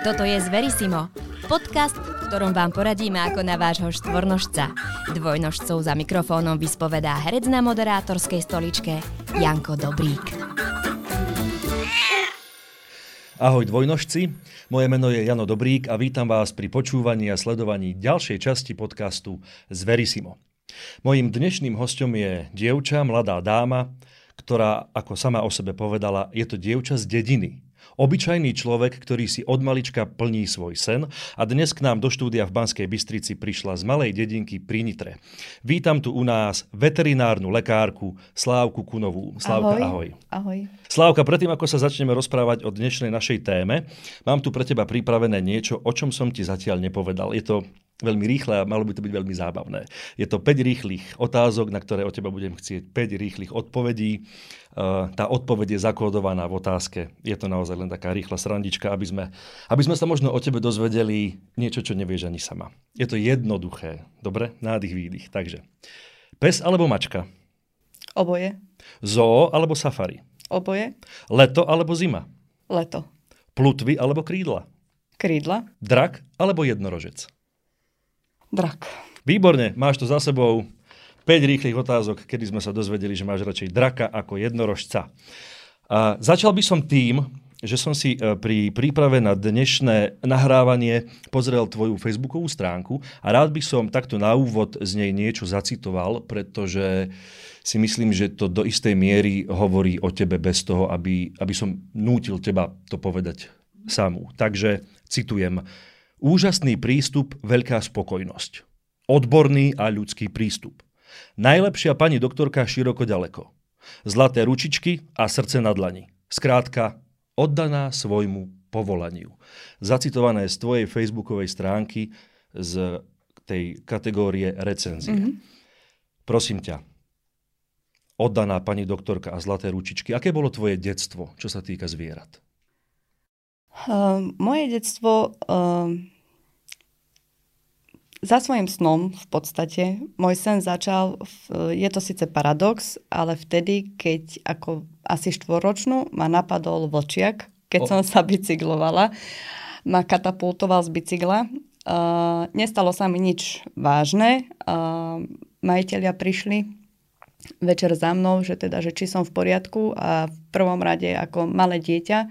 Toto je Zverisimo, podcast, v ktorom vám poradíme ako na vášho štvornožca. Dvojnožcov za mikrofónom vyspovedá herec na moderátorskej stoličke Janko Dobrík. Ahoj dvojnožci, moje meno je Jano Dobrík a vítam vás pri počúvaní a sledovaní ďalšej časti podcastu Zverisimo. Mojím dnešným hostom je dievča, mladá dáma, ktorá, ako sama o sebe povedala, je to dievča z dediny, Obyčajný človek, ktorý si od malička plní svoj sen a dnes k nám do štúdia v Banskej Bystrici prišla z malej dedinky pri Nitre. Vítam tu u nás veterinárnu lekárku Slávku Kunovú. Slávka, ahoj. Ahoj. Slávka, predtým ako sa začneme rozprávať o dnešnej našej téme, mám tu pre teba pripravené niečo, o čom som ti zatiaľ nepovedal. Je to veľmi rýchle a malo by to byť veľmi zábavné. Je to 5 rýchlych otázok, na ktoré od teba budem chcieť 5 rýchlych odpovedí. Eh, tá odpoveď je zakódovaná v otázke. Je to naozaj len taká rýchla srandička, aby sme, aby sme sa možno o tebe dozvedeli niečo, čo nevieš ani sama. Je to jednoduché. Dobre? Nádych, výdych. Takže, pes alebo mačka? Oboje. Zoo alebo safari? Oboje. Leto alebo zima? Leto. Plutvy alebo krídla? Krídla. Drak alebo jednorožec? Drak. Výborne, máš to za sebou. 5 rýchlych otázok, kedy sme sa dozvedeli, že máš radšej draka ako jednorožca. A začal by som tým, že som si e, pri príprave na dnešné nahrávanie pozrel tvoju facebookovú stránku a rád by som takto na úvod z nej niečo zacitoval, pretože si myslím, že to do istej miery hovorí o tebe bez toho, aby, aby som nútil teba to povedať samú. Takže citujem. Úžasný prístup, veľká spokojnosť. Odborný a ľudský prístup. Najlepšia pani doktorka široko ďaleko. Zlaté ručičky a srdce na dlani. Skrátka, oddaná svojmu povolaniu. Zacitované z tvojej facebookovej stránky z tej kategórie recenzie. Mm-hmm. Prosím ťa, oddaná pani doktorka a zlaté ručičky, aké bolo tvoje detstvo, čo sa týka zvierat? Uh, moje detstvo uh, za svojim snom v podstate. Môj sen začal, v, je to síce paradox, ale vtedy, keď ako asi štvoročnú ma napadol vlčiak, keď o. som sa bicyklovala, ma katapultoval z bicykla. Uh, nestalo sa mi nič vážne. Uh, majiteľia prišli večer za mnou, že teda, že či som v poriadku a v prvom rade ako malé dieťa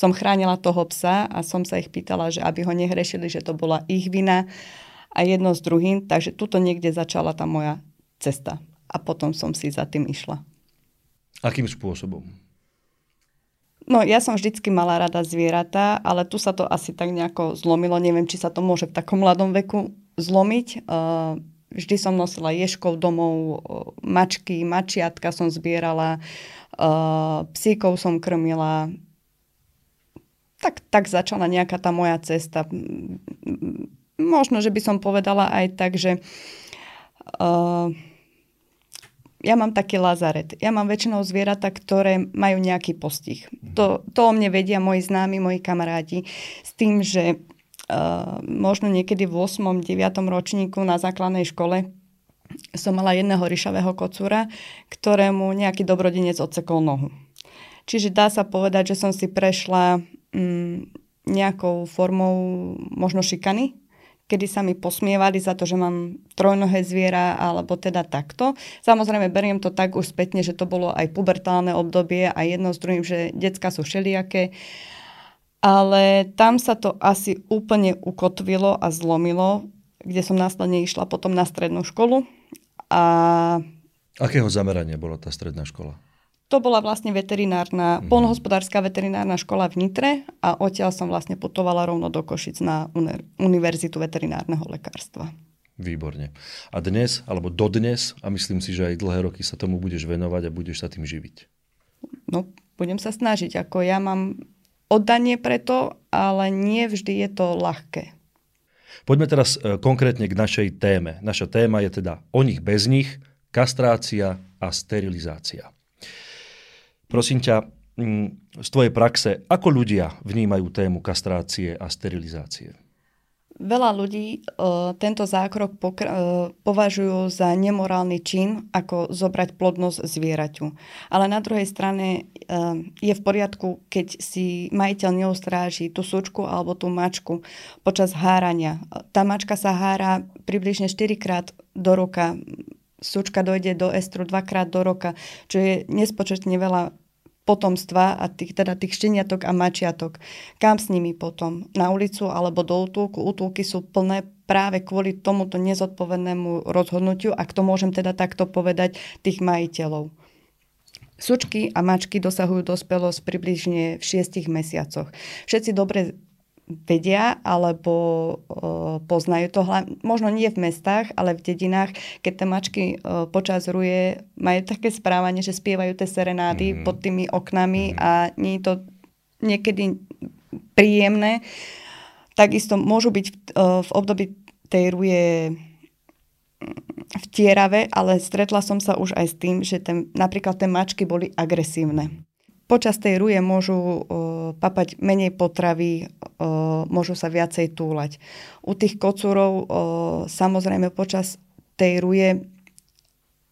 som chránila toho psa a som sa ich pýtala, že aby ho nehrešili, že to bola ich vina. A jedno s druhým, takže tuto niekde začala tá moja cesta. A potom som si za tým išla. Akým spôsobom? No, ja som vždycky mala rada zvieratá, ale tu sa to asi tak nejako zlomilo. Neviem, či sa to môže v takom mladom veku zlomiť. Uh, vždy som nosila ješkov domov, mačky, mačiatka som zbierala, uh, psíkov som krmila. Tak, tak začala nejaká tá moja cesta možno, že by som povedala aj tak, že uh, ja mám taký lazaret. Ja mám väčšinou zvieratá, ktoré majú nejaký postih. To, to o mne vedia moji známi, moji kamaráti s tým, že uh, možno niekedy v 8. 9. ročníku na základnej škole som mala jedného ryšavého kocúra, ktorému nejaký dobrodinec odsekol nohu. Čiže dá sa povedať, že som si prešla um, nejakou formou možno šikany, kedy sa mi posmievali za to, že mám trojnohé zviera alebo teda takto. Samozrejme, beriem to tak už spätne, že to bolo aj pubertálne obdobie a jedno s druhým, že decka sú všelijaké. Ale tam sa to asi úplne ukotvilo a zlomilo, kde som následne išla potom na strednú školu. A... Akého zamerania bola tá stredná škola? To bola vlastne veterinárna, mm. polnohospodárska veterinárna škola v Nitre a odtiaľ som vlastne putovala rovno do Košic na Univerzitu veterinárneho lekárstva. Výborne. A dnes, alebo dodnes, a myslím si, že aj dlhé roky sa tomu budeš venovať a budeš sa tým živiť? No, budem sa snažiť. Ako ja mám oddanie preto, ale nie vždy je to ľahké. Poďme teraz e, konkrétne k našej téme. Naša téma je teda o nich bez nich, kastrácia a sterilizácia. Prosím ťa, mm, z tvojej praxe, ako ľudia vnímajú tému kastrácie a sterilizácie? Veľa ľudí uh, tento zákrok pokr- uh, považujú za nemorálny čin, ako zobrať plodnosť zvieraťu. Ale na druhej strane uh, je v poriadku, keď si majiteľ neustráži tú sučku alebo tú mačku počas hárania. Tá mačka sa hára približne 4 krát do roka. Sučka dojde do estru dvakrát do roka, čo je nespočetne veľa potomstva a tých, teda tých šteniatok a mačiatok. Kam s nimi potom? Na ulicu alebo do útulku? Útulky sú plné práve kvôli tomuto nezodpovednému rozhodnutiu, ak to môžem teda takto povedať, tých majiteľov. Sučky a mačky dosahujú dospelosť približne v 6 mesiacoch. Všetci dobre vedia alebo uh, poznajú to, hlavne, možno nie v mestách, ale v dedinách, keď tie mačky uh, počas ruje majú také správanie, že spievajú tie serenády mm-hmm. pod tými oknami mm-hmm. a nie je to niekedy príjemné. Takisto môžu byť v, uh, v období tej ruje v tierave, ale stretla som sa už aj s tým, že ten, napríklad tie mačky boli agresívne. Počas tej ruje môžu uh, papať menej potravy, uh, môžu sa viacej túlať. U tých kocúrov uh, samozrejme počas tej ruje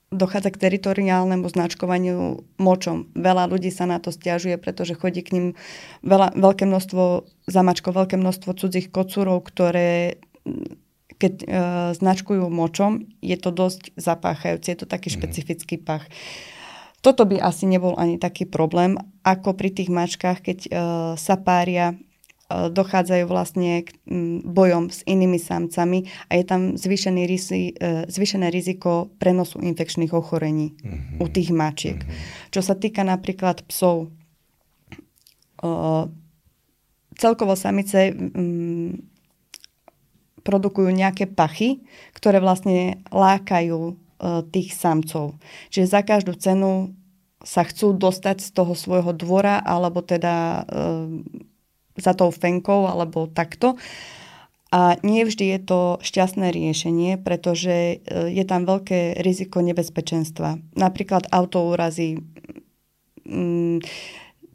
dochádza k teritoriálnemu značkovaniu močom. Veľa ľudí sa na to stiažuje, pretože chodí k ním veľa, veľké množstvo zamačko, veľké množstvo cudzích kocúrov, ktoré keď e, značkujú močom, je to dosť zapáchajúce, je to taký mm. špecifický pach. E, toto by asi nebol ani taký problém, ako pri tých mačkách, keď uh, sa pária, uh, dochádzajú vlastne k um, bojom s inými samcami a je tam zvýšený rizi, uh, zvýšené riziko prenosu infekčných ochorení mm-hmm. u tých mačiek. Mm-hmm. Čo sa týka napríklad psov, uh, celkovo samice um, produkujú nejaké pachy, ktoré vlastne lákajú tých samcov. Čiže za každú cenu sa chcú dostať z toho svojho dvora alebo teda e, za tou fenkou alebo takto. A nie vždy je to šťastné riešenie, pretože e, je tam veľké riziko nebezpečenstva. Napríklad autoúrazy, mm,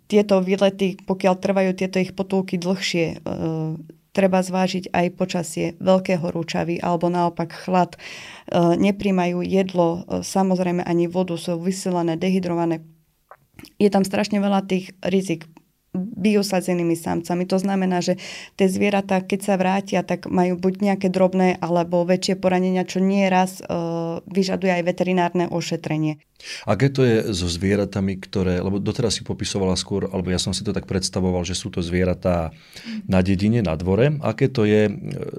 tieto výlety, pokiaľ trvajú tieto ich potulky dlhšie, e, treba zvážiť aj počasie, veľké horúčavy alebo naopak chlad. E, nepríjmajú jedlo, e, samozrejme ani vodu, sú vysielané, dehydrované. Je tam strašne veľa tých rizik biosazenými samcami. To znamená, že tie zvieratá, keď sa vrátia, tak majú buď nejaké drobné alebo väčšie poranenia, čo nie raz e, vyžaduje aj veterinárne ošetrenie. Aké to je so zvieratami, ktoré, lebo doteraz si popisovala skôr, alebo ja som si to tak predstavoval, že sú to zvieratá na dedine, na dvore. Aké to je,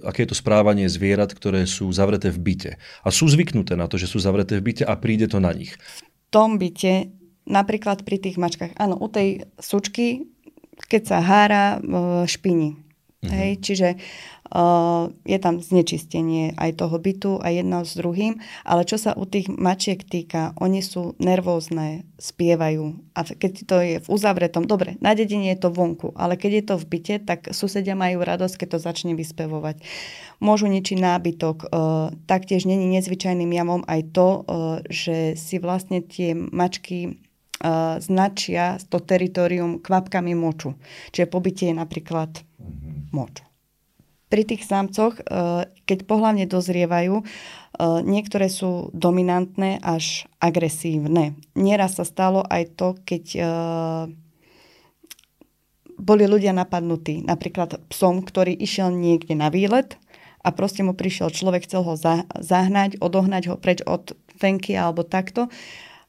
aké je to správanie zvierat, ktoré sú zavreté v byte a sú zvyknuté na to, že sú zavreté v byte a príde to na nich? V tom byte napríklad pri tých mačkách. Áno, u tej sučky keď sa hára, špini. Mm-hmm. Hej, čiže uh, je tam znečistenie aj toho bytu a jedno s druhým, ale čo sa u tých mačiek týka, oni sú nervózne, spievajú a keď to je v uzavretom, dobre, na dedine je to vonku, ale keď je to v byte, tak susedia majú radosť, keď to začne vyspevovať. Môžu ničiť nábytok, uh, taktiež není nezvyčajným javom aj to, uh, že si vlastne tie mačky značia to teritorium kvapkami moču. Čiže pobytie je napríklad mm-hmm. moč. Pri tých samcoch, uh, keď pohľavne dozrievajú, uh, niektoré sú dominantné až agresívne. Nieraz sa stalo aj to, keď uh, boli ľudia napadnutí. Napríklad psom, ktorý išiel niekde na výlet a proste mu prišiel človek, chcel ho zahnať, odohnať ho preč od fenky alebo takto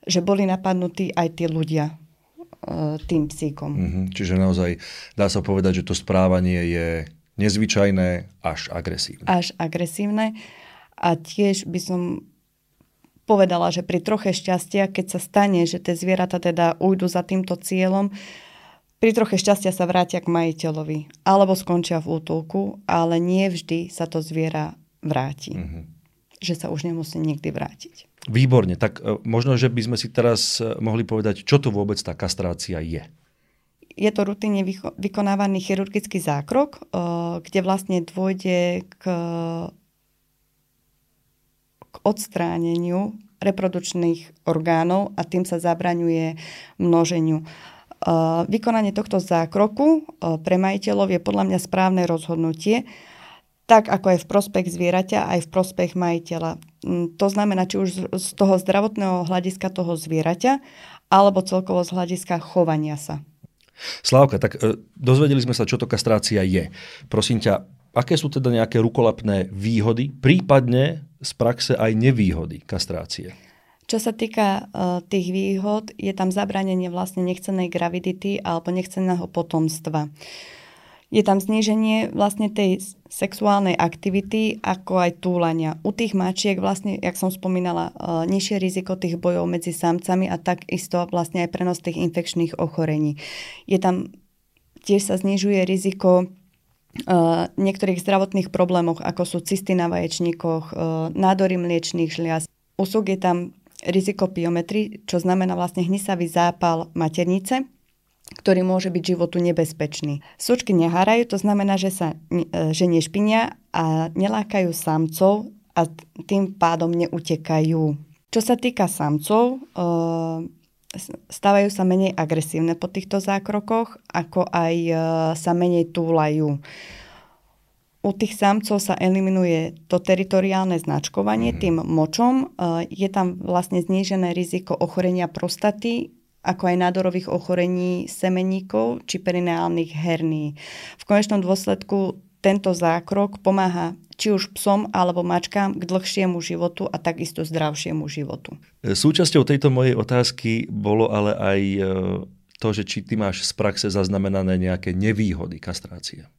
že boli napadnutí aj tí ľudia e, tým psíkom. Mm-hmm. Čiže naozaj dá sa povedať, že to správanie je nezvyčajné až agresívne. Až agresívne. A tiež by som povedala, že pri troche šťastia, keď sa stane, že tie zvieratá teda ujdu za týmto cieľom, pri troche šťastia sa vrátia k majiteľovi. Alebo skončia v útulku, ale nie vždy sa to zviera vráti. Mm-hmm. Že sa už nemusí nikdy vrátiť. Výborne, tak e, možno, že by sme si teraz e, mohli povedať, čo to vôbec tá kastrácia je. Je to rutinne vykonávaný chirurgický zákrok, e, kde vlastne dôjde k, k odstráneniu reprodukčných orgánov a tým sa zabraňuje množeniu. Vykonanie tohto zákroku pre majiteľov je podľa mňa správne rozhodnutie, tak ako aj v prospech zvieraťa, aj v prospech majiteľa. Mm, to znamená, či už z toho zdravotného hľadiska toho zvieraťa, alebo celkovo z hľadiska chovania sa. Slávka, tak e, dozvedeli sme sa, čo to kastrácia je. Prosím ťa, aké sú teda nejaké rukolapné výhody, prípadne z praxe aj nevýhody kastrácie? Čo sa týka uh, tých výhod, je tam zabranenie vlastne nechcenej gravidity alebo nechceného potomstva. Je tam zníženie vlastne tej sexuálnej aktivity, ako aj túlania. U tých mačiek vlastne, jak som spomínala, uh, nižšie riziko tých bojov medzi samcami a takisto vlastne aj prenos tých infekčných ochorení. Je tam tiež sa znižuje riziko Uh, niektorých zdravotných problémoch, ako sú cysty na vaječníkoch, uh, nádory mliečných žliaz. Usúk je tam riziko piometry, čo znamená vlastne hnisavý zápal maternice, ktorý môže byť životu nebezpečný. Sučky nehárajú, to znamená, že sa e, že nešpinia a nelákajú samcov a tým pádom neutekajú. Čo sa týka samcov, e, stávajú sa menej agresívne po týchto zákrokoch, ako aj e, sa menej túlajú. U tých samcov sa eliminuje to teritoriálne značkovanie mm. tým močom. Je tam vlastne znížené riziko ochorenia prostaty, ako aj nádorových ochorení semeníkov či perineálnych herní. V konečnom dôsledku tento zákrok pomáha či už psom alebo mačkám k dlhšiemu životu a takisto zdravšiemu životu. E, súčasťou tejto mojej otázky bolo ale aj e, to, že či ty máš z praxe zaznamenané nejaké nevýhody kastrácie.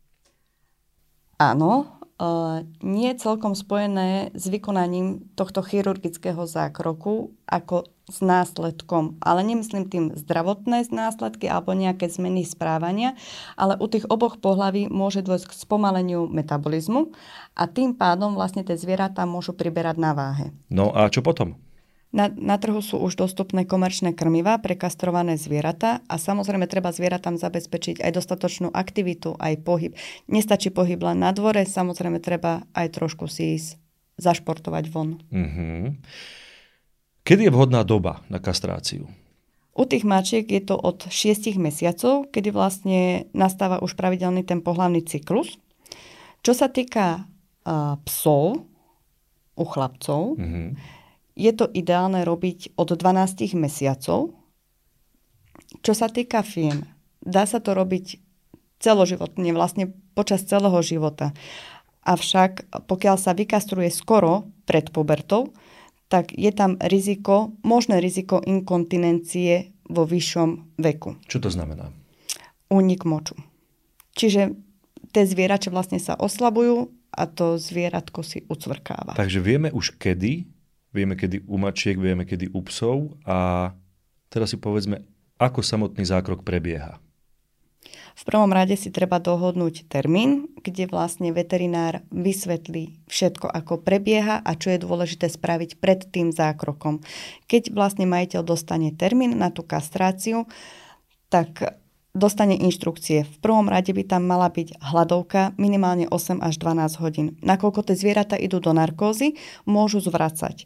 Áno, uh, nie je celkom spojené s vykonaním tohto chirurgického zákroku ako s následkom. Ale nemyslím tým zdravotné následky alebo nejaké zmeny správania, ale u tých oboch pohlaví môže dôjsť k spomaleniu metabolizmu a tým pádom vlastne tie zvieratá môžu priberať na váhe. No a čo potom? Na, na trhu sú už dostupné komerčné krmivá pre kastrované zvieratá a samozrejme treba zvieratám zabezpečiť aj dostatočnú aktivitu, aj pohyb. Nestačí pohyb len na dvore, samozrejme treba aj trošku si ísť zašportovať von. Mm-hmm. Kedy je vhodná doba na kastráciu? U tých mačiek je to od 6 mesiacov, kedy vlastne nastáva už pravidelný ten pohlavný cyklus. Čo sa týka uh, psov, u chlapcov, mm-hmm je to ideálne robiť od 12 mesiacov. Čo sa týka fien, dá sa to robiť celoživotne, vlastne počas celého života. Avšak pokiaľ sa vykastruje skoro pred pubertou, tak je tam riziko, možné riziko inkontinencie vo vyššom veku. Čo to znamená? Únik moču. Čiže tie zvierače vlastne sa oslabujú a to zvieratko si ucvrkáva. Takže vieme už kedy vieme kedy u mačiek, vieme kedy u psov a teraz si povedzme, ako samotný zákrok prebieha. V prvom rade si treba dohodnúť termín, kde vlastne veterinár vysvetlí všetko, ako prebieha a čo je dôležité spraviť pred tým zákrokom. Keď vlastne majiteľ dostane termín na tú kastráciu, tak dostane inštrukcie. V prvom rade by tam mala byť hladovka minimálne 8 až 12 hodín. Nakoľko tie zvieratá idú do narkózy, môžu zvracať.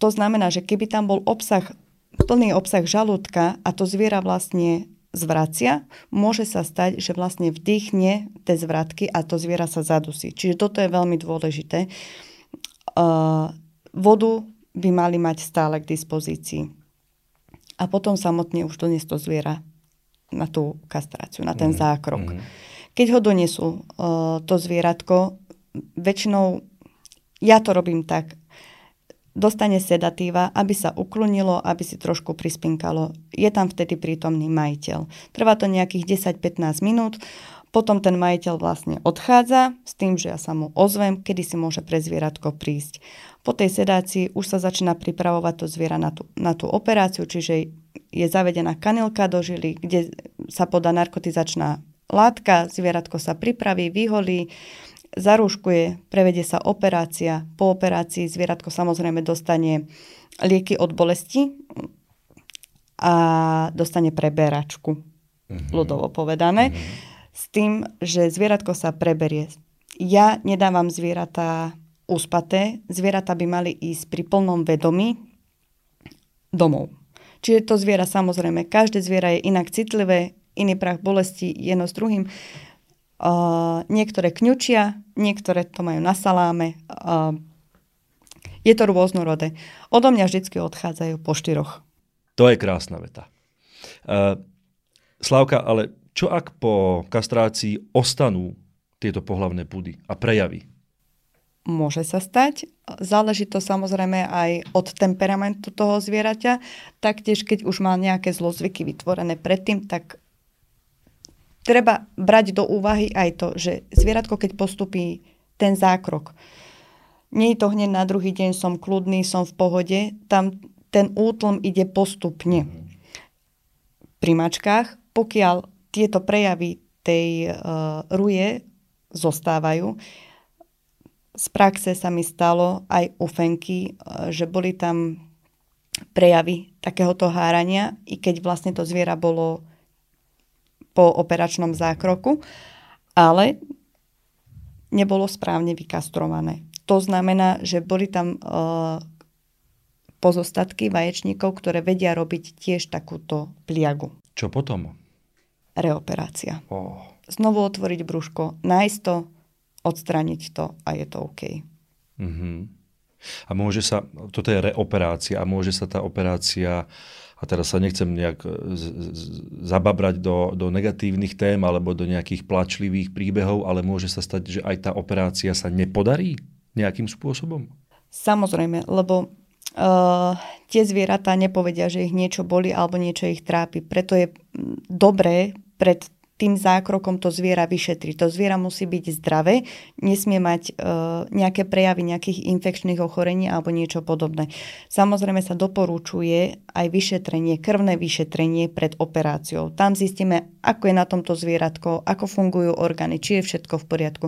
To znamená, že keby tam bol obsah, plný obsah žalúdka a to zviera vlastne zvracia, môže sa stať, že vlastne vdýchne tie zvratky a to zviera sa zadusí. Čiže toto je veľmi dôležité. Uh, vodu by mali mať stále k dispozícii. A potom samotne už doniesť to zviera na tú kastráciu, na ten mm. zákrok. Mm. Keď ho donesú uh, to zvieratko, väčšinou ja to robím tak, dostane sedatíva, aby sa uklonilo, aby si trošku prispinkalo. Je tam vtedy prítomný majiteľ. Trvá to nejakých 10-15 minút, potom ten majiteľ vlastne odchádza s tým, že ja sa mu ozvem, kedy si môže pre zvieratko prísť. Po tej sedácii už sa začína pripravovať to zviera na tú, na tú operáciu, čiže je zavedená kanilka do žily, kde sa podá narkotizačná látka, zvieratko sa pripraví, vyholí, zarúškuje, prevedie sa operácia. Po operácii zvieratko samozrejme dostane lieky od bolesti a dostane preberačku, mm-hmm. ľudovo povedané, mm-hmm. s tým, že zvieratko sa preberie. Ja nedávam zvieratá uspaté, zvieratá by mali ísť pri plnom vedomí domov. Čiže to zviera samozrejme, každé zviera je inak citlivé, iný prach bolesti jedno s druhým. Uh, niektoré kňučia, niektoré to majú na saláme. Uh, je to rôznorodé. Odo mňa vždy odchádzajú po štyroch. To je krásna veta. Uh, Slavka, ale čo ak po kastrácii ostanú tieto pohlavné pudy a prejavy? Môže sa stať. Záleží to samozrejme aj od temperamentu toho zvieraťa. Taktiež, keď už má nejaké zlozvyky vytvorené predtým, tak treba brať do úvahy aj to, že zvieratko, keď postupí ten zákrok, nie je to hneď na druhý deň, som kľudný, som v pohode, tam ten útlm ide postupne. Pri mačkách, pokiaľ tieto prejavy tej uh, ruje zostávajú, z praxe sa mi stalo aj u Fenky, uh, že boli tam prejavy takéhoto hárania, i keď vlastne to zviera bolo po operačnom zákroku, ale nebolo správne vykastrované. To znamená, že boli tam uh, pozostatky vaječníkov, ktoré vedia robiť tiež takúto pliagu. Čo potom? Reoperácia. Oh. Znovu otvoriť brúško, nájsť to, odstraniť to a je to OK. Mm-hmm. A môže sa, toto je reoperácia a môže sa tá operácia a teraz sa nechcem nejak e, z, z, zababrať do, do negatívnych tém alebo do nejakých plačlivých príbehov, ale môže sa stať, že aj tá operácia sa nepodarí nejakým spôsobom? Samozrejme, lebo uh, tie zvieratá nepovedia, že ich niečo boli alebo niečo ich trápi. Preto je dobré pred tým zákrokom to zviera vyšetriť. To zviera musí byť zdravé, nesmie mať e, nejaké prejavy nejakých infekčných ochorení alebo niečo podobné. Samozrejme sa doporučuje aj vyšetrenie, krvné vyšetrenie pred operáciou. Tam zistíme, ako je na tomto zvieratko, ako fungujú orgány, či je všetko v poriadku.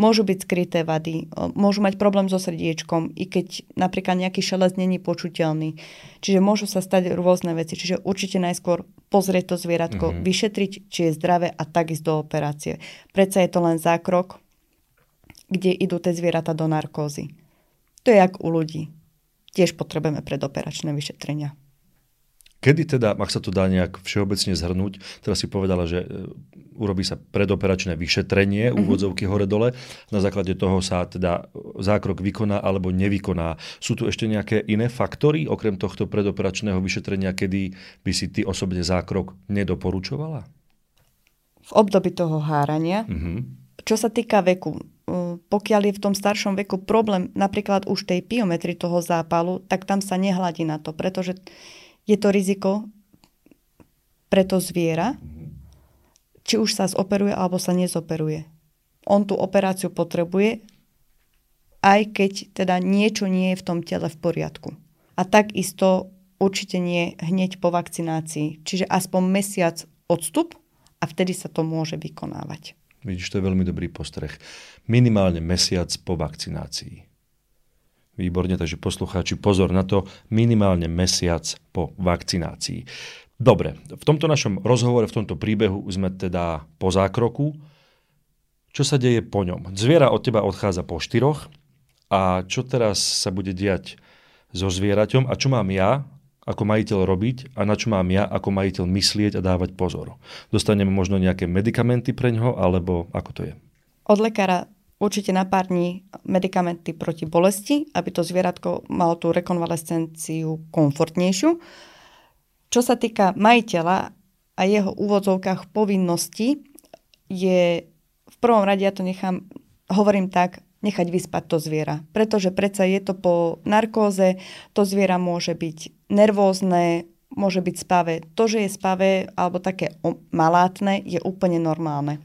Môžu byť skryté vady, e, môžu mať problém so srdiečkom, i keď napríklad nejaký šelest není počuteľný. Čiže môžu sa stať rôzne veci. Čiže určite najskôr pozrieť to zvieratko, mm-hmm. vyšetriť, či je zdravé a tak ísť do operácie. Predsa je to len zákrok, kde idú tie zvieratá do narkózy. To je jak u ľudí. Tiež potrebujeme predoperačné vyšetrenia. Kedy teda, ak sa to dá nejak všeobecne zhrnúť, teraz si povedala, že e, urobí sa predoperačné vyšetrenie, mm-hmm. úvodzovky hore-dole, na základe toho sa teda zákrok vykoná alebo nevykoná. Sú tu ešte nejaké iné faktory, okrem tohto predoperačného vyšetrenia, kedy by si ty osobne zákrok nedoporučovala? V období toho hárania. Mm-hmm. Čo sa týka veku, pokiaľ je v tom staršom veku problém napríklad už tej piometry toho zápalu, tak tam sa nehladí na to, pretože je to riziko pre to zviera, či už sa zoperuje alebo sa nezoperuje. On tú operáciu potrebuje, aj keď teda niečo nie je v tom tele v poriadku. A takisto určite nie hneď po vakcinácii. Čiže aspoň mesiac odstup a vtedy sa to môže vykonávať. Vidíš, to je veľmi dobrý postreh. Minimálne mesiac po vakcinácii. Výborne, takže poslucháči, pozor na to, minimálne mesiac po vakcinácii. Dobre, v tomto našom rozhovore, v tomto príbehu sme teda po zákroku. Čo sa deje po ňom? Zviera od teba odchádza po štyroch a čo teraz sa bude diať so zvieraťom a čo mám ja ako majiteľ robiť a na čo mám ja ako majiteľ myslieť a dávať pozor. Dostaneme možno nejaké medikamenty pre ňo, alebo ako to je? Od lekára určite na pár dní medikamenty proti bolesti, aby to zvieratko malo tú rekonvalescenciu komfortnejšiu. Čo sa týka majiteľa a jeho úvodzovkách povinností, je v prvom rade, ja to nechám, hovorím tak, nechať vyspať to zviera. Pretože predsa je to po narkóze, to zviera môže byť nervózne, môže byť spavé. To, že je spavé alebo také malátne, je úplne normálne.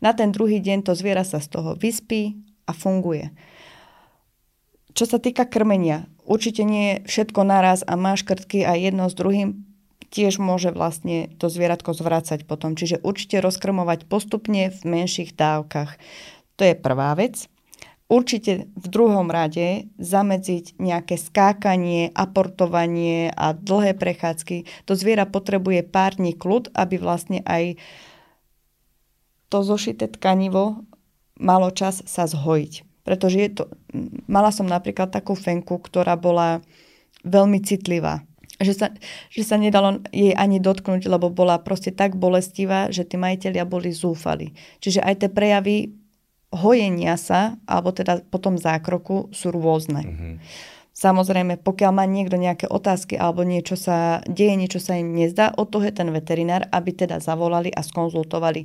Na ten druhý deň to zviera sa z toho vyspí a funguje. Čo sa týka krmenia, určite nie je všetko naraz a máš krtky a jedno s druhým tiež môže vlastne to zvieratko zvrácať potom. Čiže určite rozkrmovať postupne v menších dávkach. To je prvá vec. Určite v druhom rade zamedziť nejaké skákanie, aportovanie a dlhé prechádzky. To zviera potrebuje pár dní kľud, aby vlastne aj to zošité tkanivo malo čas sa zhojiť. Pretože je to, mala som napríklad takú fenku, ktorá bola veľmi citlivá. že sa, že sa nedalo jej ani dotknúť, lebo bola proste tak bolestivá, že tí majiteľia boli zúfali. Čiže aj tie prejavy hojenia sa, alebo teda potom zákroku sú rôzne. Mm-hmm. Samozrejme, pokiaľ má niekto nejaké otázky alebo niečo sa deje, niečo sa im nezdá, od toho je ten veterinár, aby teda zavolali a skonzultovali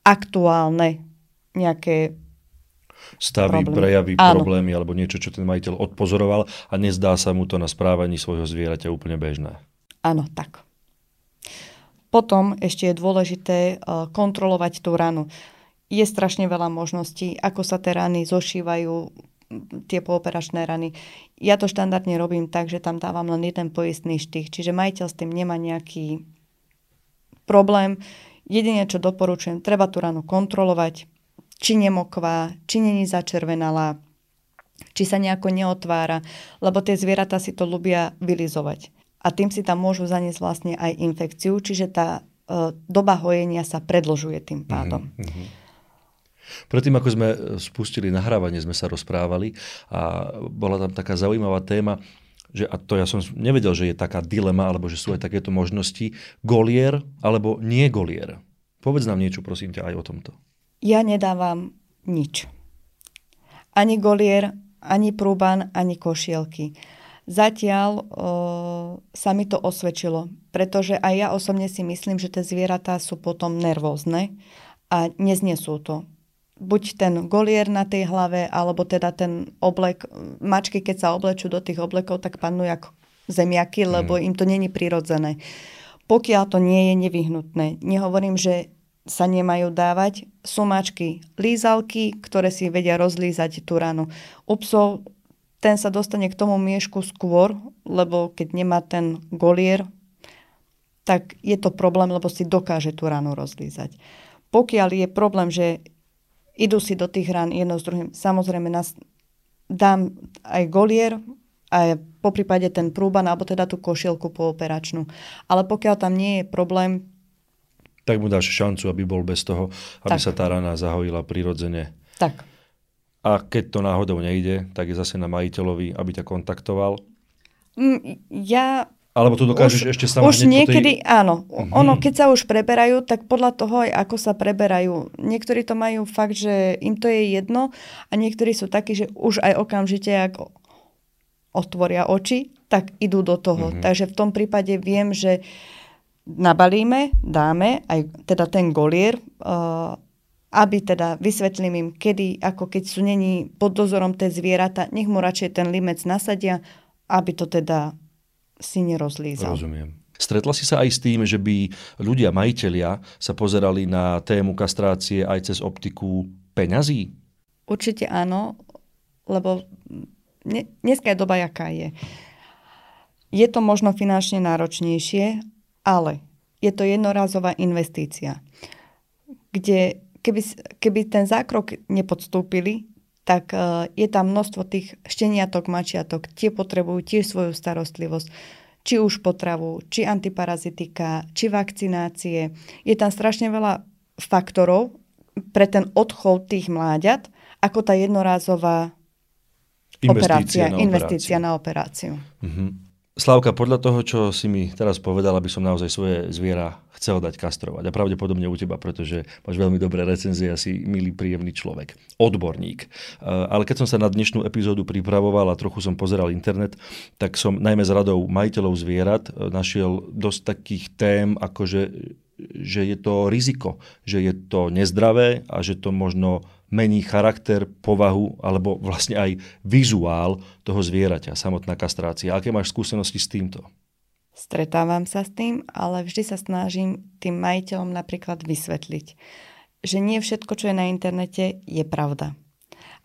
aktuálne nejaké stavy, problémy. prejavy, Áno. problémy alebo niečo, čo ten majiteľ odpozoroval a nezdá sa mu to na správaní svojho zvieraťa úplne bežné. Áno, tak. Potom ešte je dôležité e, kontrolovať tú ranu. Je strašne veľa možností, ako sa tie rany zošívajú, tie pooperačné rany. Ja to štandardne robím tak, že tam dávam len jeden poistný štých, čiže majiteľ s tým nemá nejaký problém. Jedine, čo doporučujem, treba tú ranu kontrolovať, či nemokvá, či není začervenala, či sa nejako neotvára, lebo tie zvieratá si to ľubia vylizovať. A tým si tam môžu zaniesť vlastne aj infekciu, čiže tá e, doba hojenia sa predlžuje tým pádom. Mm-hmm. Predtým, ako sme spustili nahrávanie, sme sa rozprávali a bola tam taká zaujímavá téma, že, a to ja som nevedel, že je taká dilema, alebo že sú aj takéto možnosti, golier alebo nie golier. Povedz nám niečo, prosím ťa, aj o tomto ja nedávam nič. Ani golier, ani prúban, ani košielky. Zatiaľ o, sa mi to osvedčilo, pretože aj ja osobne si myslím, že tie zvieratá sú potom nervózne a neznesú to. Buď ten golier na tej hlave, alebo teda ten oblek. Mačky, keď sa oblečú do tých oblekov, tak panú jak zemiaky, lebo mm. im to není prirodzené. Pokiaľ to nie je nevyhnutné. Nehovorím, že sa nemajú dávať. Sumačky, lízalky, ktoré si vedia rozlízať tú ranu. U psov ten sa dostane k tomu miešku skôr, lebo keď nemá ten golier, tak je to problém, lebo si dokáže tú ranu rozlízať. Pokiaľ je problém, že idú si do tých rán jedno s druhým, samozrejme nás dám aj golier, a po prípade ten prúban, alebo teda tú košielku pooperačnú. Ale pokiaľ tam nie je problém, tak mu dáš šancu, aby bol bez toho, aby tak. sa tá rana zahojila prirodzene. Tak. A keď to náhodou nejde, tak je zase na majiteľovi, aby ťa kontaktoval. Mm, ja alebo to dokážeš už, ešte sama Už niekedy, tej... áno. Uh-huh. Ono, keď sa už preberajú, tak podľa toho aj ako sa preberajú. Niektorí to majú fakt, že im to je jedno a niektorí sú takí, že už aj okamžite, ak otvoria oči, tak idú do toho. Uh-huh. Takže v tom prípade viem, že nabalíme, dáme aj teda ten golier, uh, aby teda vysvetlím im, kedy, ako keď sú není pod dozorom tie zvieratá, nech mu radšej ten limec nasadia, aby to teda si nerozlízal. Rozumiem. Stretla si sa aj s tým, že by ľudia, majiteľia sa pozerali na tému kastrácie aj cez optiku peňazí? Určite áno, lebo dneska je doba, jaká je. Je to možno finančne náročnejšie, ale je to jednorazová investícia, kde keby, keby ten zákrok nepodstúpili, tak uh, je tam množstvo tých šteniatok, mačiatok, tie potrebujú tiež svoju starostlivosť, či už potravu, či antiparazitika, či vakcinácie. Je tam strašne veľa faktorov pre ten odchod tých mláďat, ako tá jednorázová investícia operácia, na investícia operáciu. na operáciu. Mm-hmm. Slavka, podľa toho, čo si mi teraz povedala, by som naozaj svoje zviera chcel dať kastrovať. A pravdepodobne u teba, pretože máš veľmi dobré recenzie, asi milý, príjemný človek. Odborník. Eh, ale keď som sa na dnešnú epizódu pripravoval a trochu som pozeral internet, tak som najmä z radou majiteľov zvierat eh, našiel dosť takých tém, ako že, že je to riziko, že je to nezdravé a že to možno mení charakter, povahu alebo vlastne aj vizuál toho zvieraťa, samotná kastrácia. Aké máš skúsenosti s týmto? Stretávam sa s tým, ale vždy sa snažím tým majiteľom napríklad vysvetliť, že nie všetko, čo je na internete, je pravda.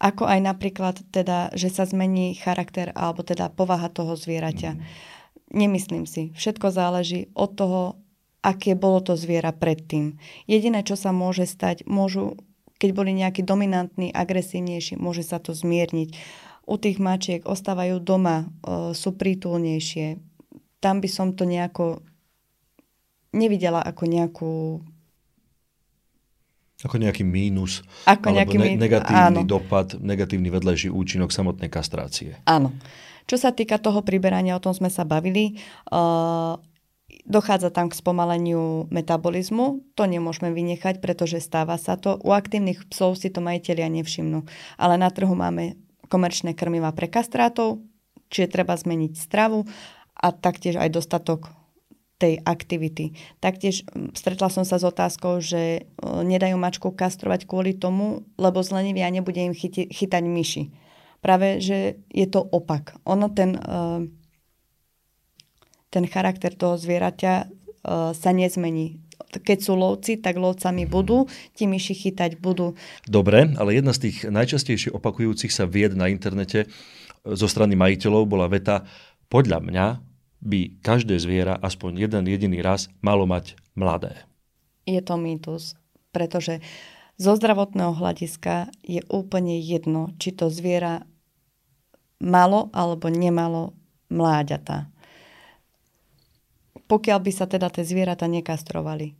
Ako aj napríklad teda, že sa zmení charakter alebo teda povaha toho zvieraťa. Mm. Nemyslím si. Všetko záleží od toho, aké bolo to zviera predtým. Jediné, čo sa môže stať, môžu keď boli nejakí dominantní, agresívnejší, môže sa to zmierniť. U tých mačiek ostávajú doma, e, sú prítulnejšie. Tam by som to nejako nevidela ako nejakú ako nejaký mínus, ako alebo nejaký ne- negatívny áno. dopad, negatívny vedlejší účinok samotnej kastrácie. Áno. Čo sa týka toho priberania, o tom sme sa bavili. Uh, dochádza tam k spomaleniu metabolizmu. To nemôžeme vynechať, pretože stáva sa to. U aktívnych psov si to majiteľia nevšimnú. Ale na trhu máme komerčné krmiva pre kastrátov, čiže treba zmeniť stravu a taktiež aj dostatok tej aktivity. Taktiež stretla som sa s otázkou, že nedajú mačku kastrovať kvôli tomu, lebo zlenivia nebude im chyti, chytať myši. Práve, že je to opak. Ono ten, ten charakter toho zvieraťa sa nezmení. Keď sú lovci, tak lovcami budú, tí myši chytať budú. Dobre, ale jedna z tých najčastejšie opakujúcich sa vied na internete zo strany majiteľov bola veta podľa mňa by každé zviera aspoň jeden jediný raz malo mať mladé. Je to mýtus, pretože zo zdravotného hľadiska je úplne jedno, či to zviera malo alebo nemalo mláďata. Pokiaľ by sa teda tie zvieratá nekastrovali,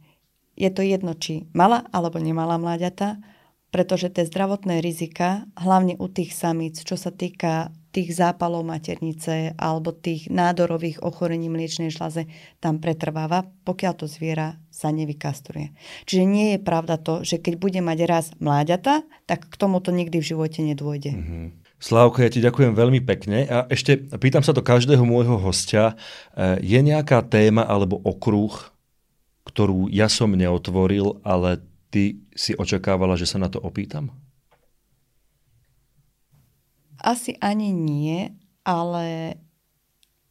je to jedno, či mala alebo nemala mláďata, pretože tie zdravotné rizika, hlavne u tých samíc, čo sa týka tých zápalov maternice alebo tých nádorových ochorení mliečnej žlaze tam pretrváva, pokiaľ to zviera sa nevykastruje. Čiže nie je pravda to, že keď bude mať raz mláďata, tak k tomuto nikdy v živote nedôjde. Mm-hmm. Slávko, ja ti ďakujem veľmi pekne a ešte pýtam sa to každého môjho hostia. E, je nejaká téma alebo okruh, ktorú ja som neotvoril, ale ty si očakávala, že sa na to opýtam? Asi ani nie, ale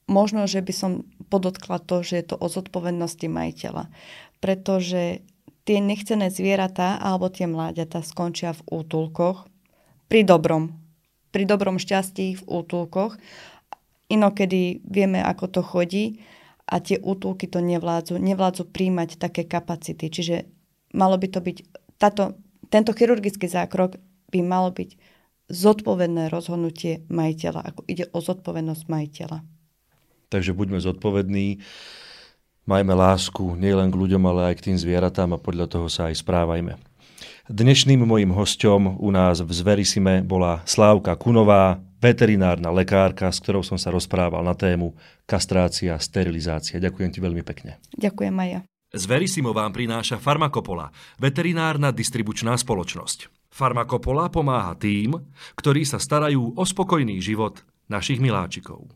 možno, že by som podotkla to, že je to o zodpovednosti majiteľa. Pretože tie nechcené zvieratá alebo tie mláďata skončia v útulkoch pri dobrom. Pri dobrom šťastí v útulkoch. Inokedy vieme, ako to chodí a tie útulky to nevládzu. Nevládzu príjmať také kapacity. Čiže malo by to byť, táto, tento chirurgický zákrok by malo byť zodpovedné rozhodnutie majiteľa, ako ide o zodpovednosť majiteľa. Takže buďme zodpovední, majme lásku nielen k ľuďom, ale aj k tým zvieratám a podľa toho sa aj správajme. Dnešným mojim hostom u nás v Zverisime bola Slávka Kunová, veterinárna lekárka, s ktorou som sa rozprával na tému kastrácia, sterilizácia. Ďakujem ti veľmi pekne. Ďakujem aj ja. Zverisimo vám prináša Farmakopola, veterinárna distribučná spoločnosť. Farmakopola pomáha tým, ktorí sa starajú o spokojný život našich miláčikov.